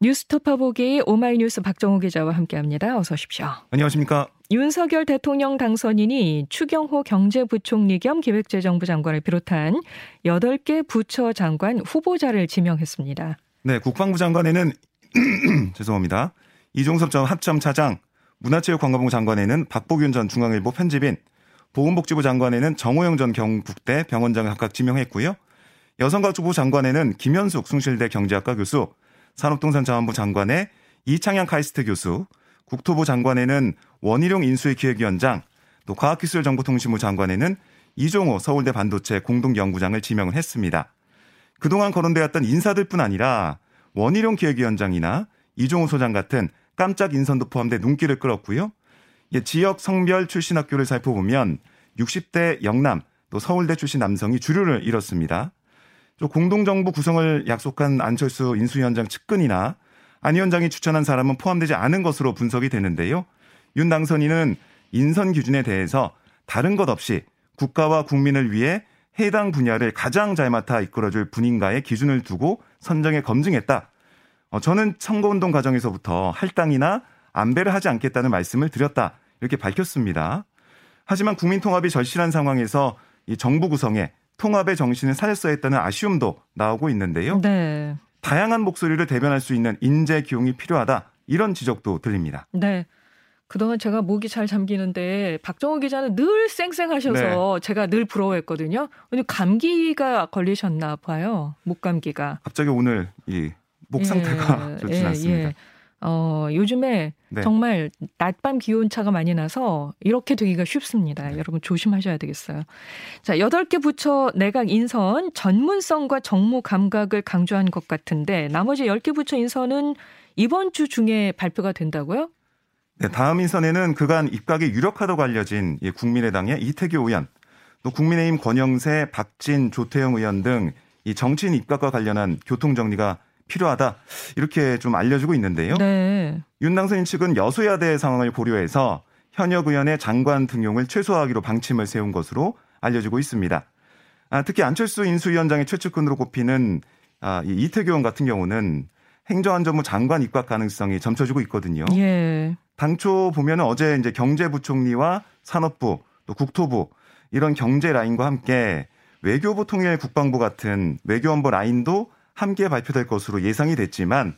뉴스토파 보기 오마이뉴스 박정호 기자와 함께합니다. 어서 오십시오. 안녕하십니까. 윤석열 대통령 당선인이 추경호 경제부총리 겸 기획재정부 장관을 비롯한 8개 부처 장관 후보자를 지명했습니다. 네, 국방부 장관에는 죄송합니다. 이종섭 전 합참 차장, 문화체육관광부 장관에는 박보균 전 중앙일보 편집인, 보건복지부 장관에는 정호영 전 경북대 병원장을 각각 지명했고요. 여성가족부 장관에는 김현숙 숭실대 경제학과 교수, 산업동산자원부 장관에 이창양 카이스트 교수, 국토부 장관에는 원희룡 인수위 기획위원장, 또 과학기술정보통신부 장관에는 이종호 서울대 반도체 공동연구장을 지명을 했습니다. 그동안 거론되었던 인사들뿐 아니라 원희룡 기획위원장이나 이종호 소장 같은 깜짝 인선도 포함돼 눈길을 끌었고요. 지역 성별 출신 학교를 살펴보면 60대 영남 또 서울대 출신 남성이 주류를 이뤘습니다. 공동정부 구성을 약속한 안철수 인수위원장 측근이나 안 위원장이 추천한 사람은 포함되지 않은 것으로 분석이 되는데요. 윤 당선인은 인선 기준에 대해서 다른 것 없이 국가와 국민을 위해 해당 분야를 가장 잘 맡아 이끌어줄 분인가의 기준을 두고 선정에 검증했다. 어, 저는 선거운동 과정에서부터 할당이나 안배를 하지 않겠다는 말씀을 드렸다. 이렇게 밝혔습니다. 하지만 국민 통합이 절실한 상황에서 이 정부 구성에 통합의 정신을 살렸어야 했다는 아쉬움도 나오고 있는데요. 네. 다양한 목소리를 대변할 수 있는 인재 기용이 필요하다. 이런 지적도 들립니다. 네. 그동안 제가 목이 잘 잠기는데 박정호 기자는 늘 쌩쌩하셔서 네. 제가 늘 부러워했거든요. 오늘 감기가 걸리셨나 봐요. 목 감기가. 갑자기 오늘 이 목 상태가 예, 좋지 예, 않습니다. 예. 어, 요즘에 네. 정말 낮밤 기온 차가 많이 나서 이렇게 되기가 쉽습니다. 네. 여러분 조심하셔야 되겠어요. 자, 8개 부처 내각 인선 전문성과 정무 감각을 강조한 것 같은데 나머지 10개 부처 인선은 이번 주 중에 발표가 된다고요? 네, 다음 인선에는 그간 입각이 유력하다고 알려진 국민의당의 이태규 의원, 또 국민의힘 권영세, 박진, 조태영 의원 등 이 정치인 입각과 관련한 교통 정리가 필요하다 이렇게 좀 알려주고 있는데요. 네. 윤 당선인 측은 여소야대 상황을 고려해서 현역 의원의 장관 등용을 최소화하기로 방침을 세운 것으로 알려지고 있습니다. 아, 특히 안철수 인수위원장의 최측근으로 꼽히는 아, 이 이태규 의원 같은 경우는 행정안전부 장관 입각 가능성이 점쳐지고 있거든요. 예. 당초 보면 어제 이제 경제부총리와 산업부 또 국토부 이런 경제 라인과 함께 외교부 통일 국방부 같은 외교안보 라인도 함께 발표될 것으로 예상이 됐지만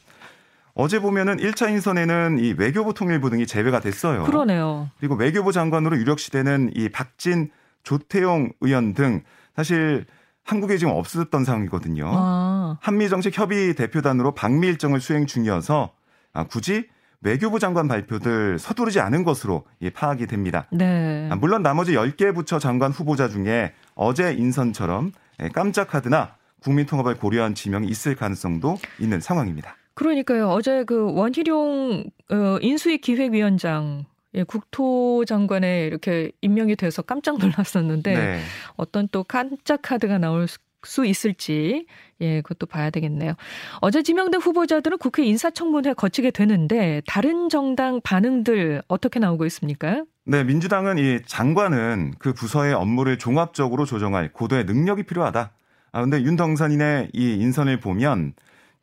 어제 보면은 1차 인선에는 이 외교부 통일부 등이 제외가 됐어요. 그러네요. 그리고 외교부 장관으로 유력시되는 이 박진, 조태용 의원 등 사실 한국에 지금 없었던 상황이거든요. 아. 한미 정책 협의 대표단으로 방미 일정을 수행 중이어서 아, 굳이 외교부 장관 발표들 서두르지 않은 것으로 예, 파악이 됩니다. 네. 아, 물론 나머지 10개 부처 장관 후보자 중에 어제 인선처럼 예, 깜짝 카드나 국민 통합을 고려한 지명이 있을 가능성도 있는 상황입니다. 그러니까요. 어제 그 원희룡 어, 인수위 기획위원장 예, 국토장관에 이렇게 임명이 돼서 깜짝 놀랐었는데 네. 어떤 또 깜짝 카드가 나올 수 있을지 예, 그것도 봐야 되겠네요. 어제 지명된 후보자들은 국회 인사청문회 거치게 되는데 다른 정당 반응들 어떻게 나오고 있습니까? 네, 민주당은 이 장관은 그 부서의 업무를 종합적으로 조정할 고도의 능력이 필요하다. 아, 근데 윤덕선인의 이 인선을 보면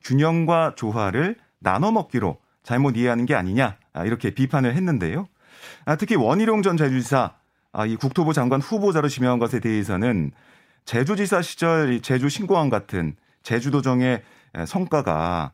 균형과 조화를 나눠 먹기로 잘못 이해하는 게 아니냐 아, 이렇게 비판을 했는데요. 아, 특히 원희룡 전 제주지사 아, 이 국토부 장관 후보자로 지명한 것에 대해서는 제주지사 시절 제주 신공항 같은 제주도정의 성과가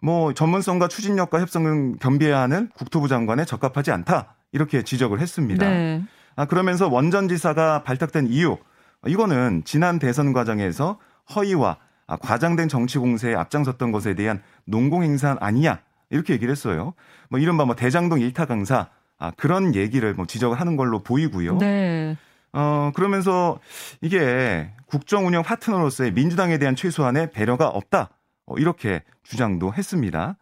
뭐 전문성과 추진력과 협상을 겸비해야 하는 국토부 장관에 적합하지 않다 이렇게 지적을 했습니다. 네. 아, 그러면서 원전 지사가 발탁된 이유 이거는 지난 대선 과정에서 허위와 과장된 정치 공세에 앞장섰던 것에 대한 농공 행사 아니냐 이렇게 얘기를 했어요. 뭐 이른바 뭐 대장동 일타 강사 아, 그런 얘기를 뭐 지적을 하는 걸로 보이고요. 네. 어 그러면서 이게 국정 운영 파트너로서의 민주당에 대한 최소한의 배려가 없다. 어, 이렇게 주장도 했습니다.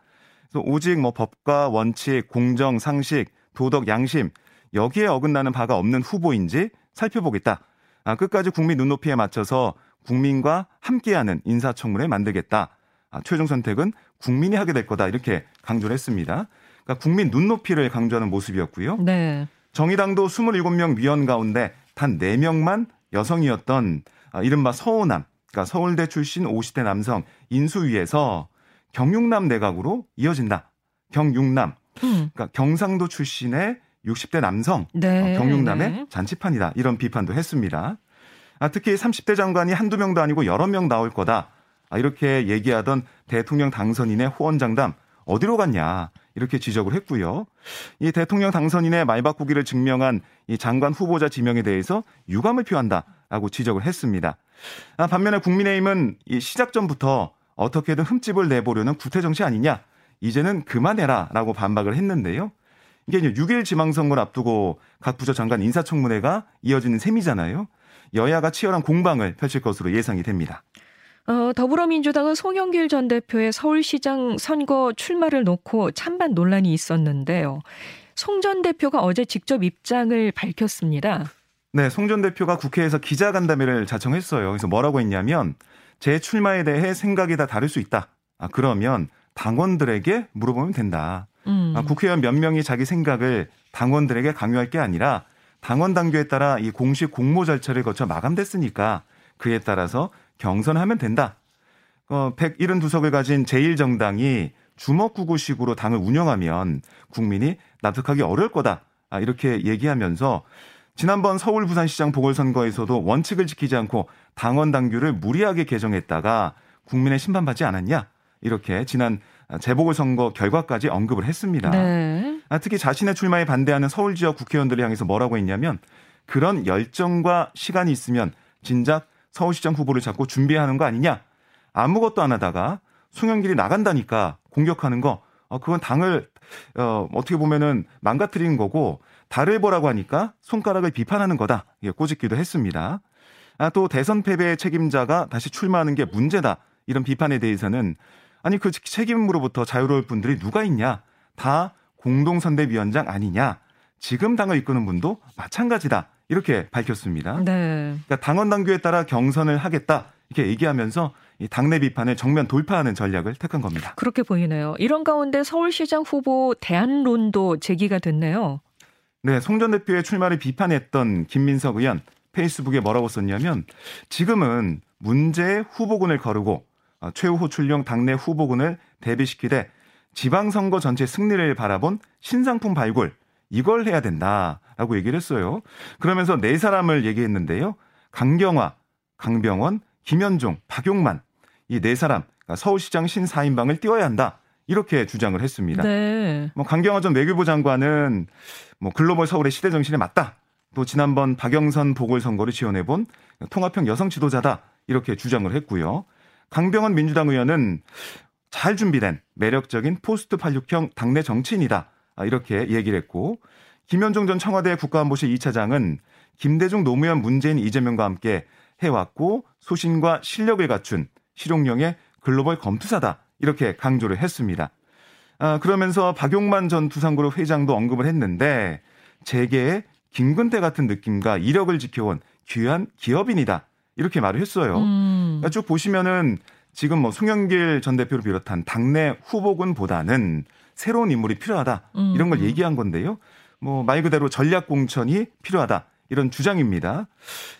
그래서 오직 뭐 법과 원칙, 공정, 상식, 도덕, 양심 여기에 어긋나는 바가 없는 후보인지 살펴보겠다. 아, 끝까지 국민 눈높이에 맞춰서 국민과 함께하는 인사청문회 만들겠다. 아, 최종 선택은 국민이 하게 될 거다. 이렇게 강조를 했습니다. 그러니까 국민 눈높이를 강조하는 모습이었고요. 네. 정의당도 27명 위원 가운데 단 4명만 여성이었던 아, 이른바 서호남, 그러니까 서울대 출신 50대 남성 인수위에서 경육남 내각으로 이어진다. 경육남. 음. 그러니까 경상도 출신의 60대 남성 네, 어, 경육남의 네. 잔치판이다. 이런 비판도 했습니다. 아, 특히 30대 장관이 한두 명도 아니고 여러 명 나올 거다. 아, 이렇게 얘기하던 대통령 당선인의 호언장담 어디로 갔냐. 이렇게 지적을 했고요. 이 대통령 당선인의 말 바꾸기를 증명한 이 장관 후보자 지명에 대해서 유감을 표한다라고 지적을 했습니다. 아, 반면에 국민의힘은 이 시작 전부터 어떻게든 흠집을 내보려는 구태 정치 아니냐. 이제는 그만해라라고 반박을 했는데요. 이게 이제 6일 지방선거를 앞두고 각 부처 장관 인사청문회가 이어지는 셈이잖아요. 여야가 치열한 공방을 펼칠 것으로 예상이 됩니다. 어, 더불어민주당은 송영길 전 대표의 서울시장 선거 출마를 놓고 찬반 논란이 있었는데요. 송 전 대표가 어제 직접 입장을 밝혔습니다. 네, 송 전 대표가 국회에서 기자간담회를 자청했어요. 그래서 뭐라고 했냐면 제 출마에 대해 생각이 다 다를 수 있다. 아, 그러면 당원들에게 물어보면 된다. 음. 아, 국회의원 몇 명이 자기 생각을 당원들에게 강요할 게 아니라 당원 당규에 따라 이 공식 공모 절차를 거쳐 마감됐으니까 그에 따라서 경선하면 된다. 어, 172석을 가진 제1정당이 주먹구구식으로 당을 운영하면 국민이 납득하기 어려울 거다. 아, 이렇게 얘기하면서 지난번 서울 부산시장 보궐선거에서도 원칙을 지키지 않고 당원 당규를 무리하게 개정했다가 국민의 심판받지 않았냐? 이렇게 지난 재보궐선거 결과까지 언급을 했습니다. 네. 아, 특히 자신의 출마에 반대하는 서울 지역 국회의원들을 향해서 뭐라고 했냐면 그런 열정과 시간이 있으면 진작 서울시장 후보를 잡고 준비하는 거 아니냐? 아무것도 안 하다가 송영길이 나간다니까 공격하는 거, 어, 그건 당을, 어, 어떻게 보면은 망가뜨리는 거고, 달을 보라고 하니까 손가락을 비판하는 거다. 이게 꼬집기도 했습니다. 아, 또 대선 패배의 책임자가 다시 출마하는 게 문제다. 이런 비판에 대해서는 아니 그 책임으로부터 자유로울 분들이 누가 있냐? 다 공동선대위원장 아니냐? 지금 당을 이끄는 분도 마찬가지다. 이렇게 밝혔습니다. 네. 그러니까 당원 당규에 따라 경선을 하겠다. 이렇게 얘기하면서 이 당내 비판을 정면 돌파하는 전략을 택한 겁니다. 그렇게 보이네요. 이런 가운데 서울시장 후보 대안론도 제기가 됐네요. 네, 송 전 대표의 출마를 비판했던 김민석 의원 페이스북에 뭐라고 썼냐면 지금은 문제의 후보군을 거르고 어, 최후 호출령 당내 후보군을 대비시키되 지방선거 전체 승리를 바라본 신상품 발굴 이걸 해야 된다라고 얘기를 했어요. 그러면서 네 사람을 얘기했는데요. 강경화, 강병원, 김현종, 박용만 이 네 사람 그러니까 서울시장 신사인방을 띄워야 한다. 이렇게 주장을 했습니다. 네. 뭐 강경화 전 외교부 장관은 뭐 글로벌 서울의 시대 정신에 맞다. 또 지난번 박영선 보궐선거를 지원해 본 통합형 여성 지도자다. 이렇게 주장을 했고요. 강병원 민주당 의원은 잘 준비된 매력적인 포스트 86형 당내 정치인이다. 아, 이렇게 얘기를 했고 김현종 전 청와대 국가안보실 2차장은 김대중 노무현 문재인 이재명과 함께 해왔고 소신과 실력을 갖춘 실용령의 글로벌 검투사다 이렇게 강조를 했습니다. 아, 그러면서 박용만 전 두산그룹 회장도 언급을 했는데 재계의 김근태 같은 느낌과 이력을 지켜온 귀한 기업인이다 이렇게 말을 했어요. 음. 그러니까 쭉 보시면은 지금 뭐 송영길 전 대표를 비롯한 당내 후보군보다는 새로운 인물이 필요하다 음. 이런 걸 얘기한 건데요. 뭐 말 그대로 전략 공천이 필요하다 이런 주장입니다.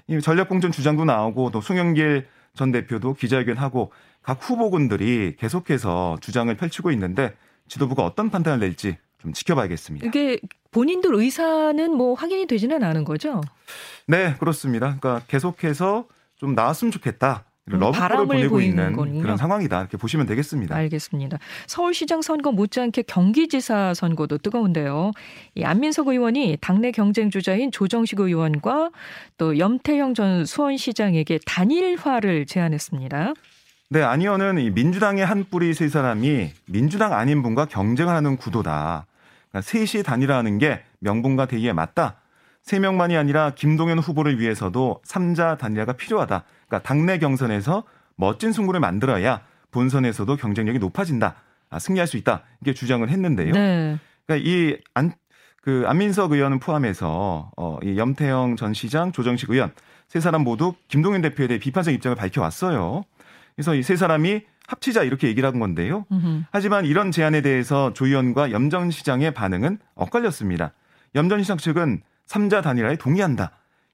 이 전략 공천 주장도 나오고 또 송영길 전 대표도 기자회견하고 각 후보군들이 계속해서 주장을 펼치고 있는데 지도부가 어떤 판단을 낼지 좀 지켜봐야겠습니다. 이게 본인들 의사는 뭐 확인이 되지는 않은 거죠? 네, 그렇습니다. 그러니까 계속해서 좀 나왔으면 좋겠다. 음, 러브콜을 보내고 있는 거군요. 그런 상황이다 이렇게 보시면 되겠습니다. 알겠습니다. 서울시장 선거 못지않게 경기지사 선거도 뜨거운데요. 이 안민석 의원이 당내 경쟁 주자인 조정식 의원과 또 염태영 전 수원시장에게 단일화를 제안했습니다. 네, 안 의원은 민주당의 한 뿌리 세 사람이 민주당 아닌 분과 경쟁을 하는 구도다. 그러니까 셋이 단일화하는 게 명분과 대의에 맞다. 세 명만이 아니라 김동연 후보를 위해서도 3자 단일화가 필요하다. 그러니까 당내 경선에서 멋진 승부를 만들어야 본선에서도 경쟁력이 높아진다. 아, 승리할 수 있다. 이렇게 주장을 했는데요. 네. 그러니까 이 안, 그 안민석 의원은 포함해서 어, 이 염태영 전 시장, 조정식 의원 세 사람 모두 김동연 대표에 대해 비판적 입장을 밝혀왔어요. 그래서 이 세 사람이 합치자 이렇게 얘기를 한 건데요. 으흠. 하지만 이런 제안에 대해서 조 의원과 염전 시장의 반응은 엇갈렸습니다. 염전 시장 측은 3자 단일화에 동의한다.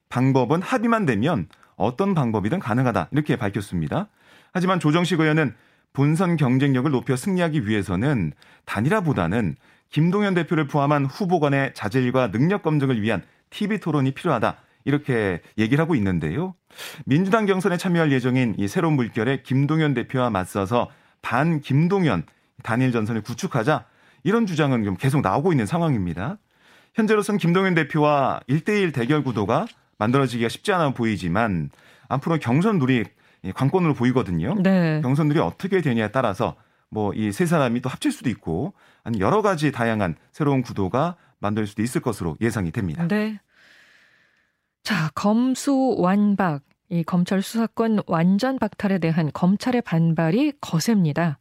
방법은 합의만 되면 어떤 방법이든 가능하다. 이렇게 밝혔습니다. 하지만 조정식 의원은 본선 경쟁력을 높여 승리하기 위해서는 단일화보다는 김동연 대표를 포함한 후보 간의 자질과 능력 검증을 위한 TV 토론이 필요하다. 이렇게 얘기를 하고 있는데요. 민주당 경선에 참여할 예정인 이 새로운 물결의 김동연 대표와 맞서서 반 김동연 단일 전선을 구축하자 이런 주장은 좀 계속 나오고 있는 상황입니다. 현재로서는 김동연 대표와 1대1 대결 구도가 만들어지기가 쉽지 않아 보이지만 앞으로 경선 룰이 관건으로 보이거든요. 네. 경선 룰이 어떻게 되냐에 따라서 뭐 이 세 사람이 또 합칠 수도 있고 아니 여러 가지 다양한 새로운 구도가 만들 수도 있을 것으로 예상이 됩니다. 네. 자, 검수 완박, 이 검찰 수사권 완전 박탈에 대한 검찰의 반발이 거셉니다.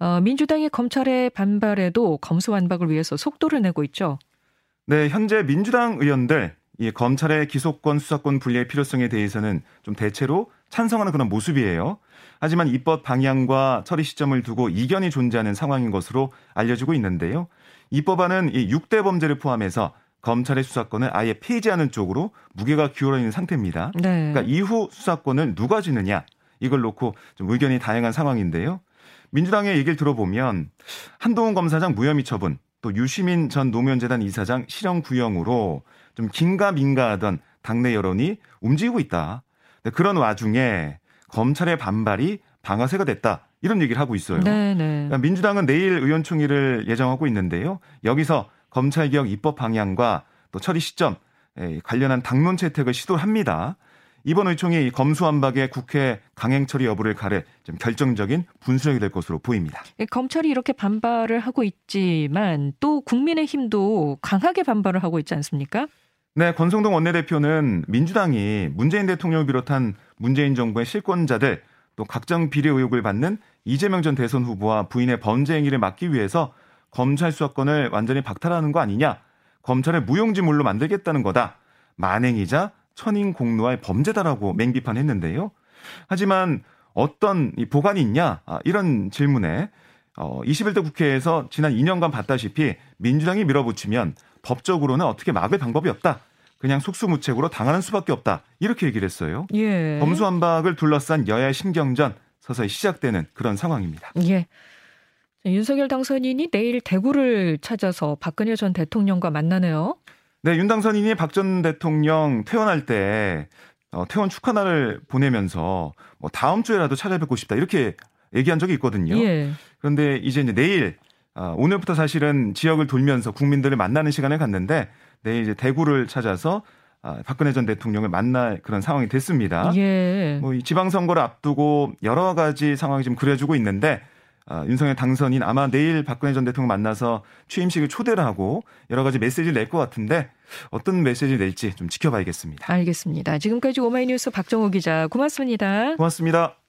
어, 민주당이 검찰의 반발에도 검수 완박을 위해서 속도를 내고 있죠. 네, 현재 민주당 의원들 이 검찰의 기소권 수사권 분리의 필요성에 대해서는 좀 대체로 찬성하는 그런 모습이에요. 하지만 입법 방향과 처리 시점을 두고 이견이 존재하는 상황인 것으로 알려지고 있는데요. 입법안은 이 6대 범죄를 포함해서 검찰의 수사권을 아예 폐지하는 쪽으로 무게가 기울어 있는 상태입니다. 네. 그러니까 이후 수사권을 누가 쥐느냐 이걸 놓고 좀 의견이 다양한 상황인데요. 민주당의 얘기를 들어보면 한동훈 검사장 무혐의 처분, 또 유시민 전 노무현재단 이사장 실형 구형으로 좀 긴가민가하던 당내 여론이 움직이고 있다. 그런 와중에 검찰의 반발이 방아쇠가 됐다. 이런 얘기를 하고 있어요. 네네. 네. 그러니까 민주당은 내일 의원총회를 예정하고 있는데요. 여기서 검찰개혁 입법 방향과 또 처리 시점 관련한 당론 채택을 시도합니다. 이번 의총이 검수완박의 국회 강행 처리 여부를 가려 좀 결정적인 분수령이 될 것으로 보입니다. 예, 검찰이 이렇게 반발을 하고 있지만 또 국민의힘도 강하게 반발을 하고 있지 않습니까? 네, 권성동 원내대표는 민주당이 문재인 대통령을 비롯한 문재인 정부의 실권자들 또 각종 비리 의혹을 받는 이재명 전 대선 후보와 부인의 범죄 행위를 막기 위해서 검찰 수사권을 완전히 박탈하는 거 아니냐? 검찰을 무용지물로 만들겠다는 거다. 만행이자 천인공노할 범죄다라고 맹비판했는데요. 하지만 어떤 보관이 있냐? 아, 이런 질문에 어, 21대 국회에서 지난 2년간 봤다시피 민주당이 밀어붙이면 법적으로는 어떻게 막을 방법이 없다. 그냥 속수무책으로 당하는 수밖에 없다. 이렇게 얘기를 했어요. 예. 범수한박을 둘러싼 여야 신경전 서서히 시작되는 그런 상황입니다. 예. 윤석열 당선인이 내일 대구를 찾아서 박근혜 전 대통령과 만나네요. 네, 윤 당선인이 박 전 대통령 퇴원할 때 어, 퇴원 축하날을 보내면서 뭐 다음 주에라도 찾아뵙고 싶다 이렇게 얘기한 적이 있거든요. 예. 그런데 이제 이제 내일 어, 오늘부터 사실은 지역을 돌면서 국민들을 만나는 시간을 갖는데 내일 이제 대구를 찾아서 아, 박근혜 전 대통령을 만날 그런 상황이 됐습니다. 예. 뭐이 지방선거를 앞두고 여러 가지 상황이 좀 그려지고 있는데 아, 윤석열 당선인 아마 내일 박근혜 전 대통령 만나서 취임식을 초대를 하고 여러 가지 메시지를 낼 것 같은데 어떤 메시지를 낼지 좀 지켜봐야겠습니다. 알겠습니다. 지금까지 오마이뉴스 박정호 기자 고맙습니다. 고맙습니다.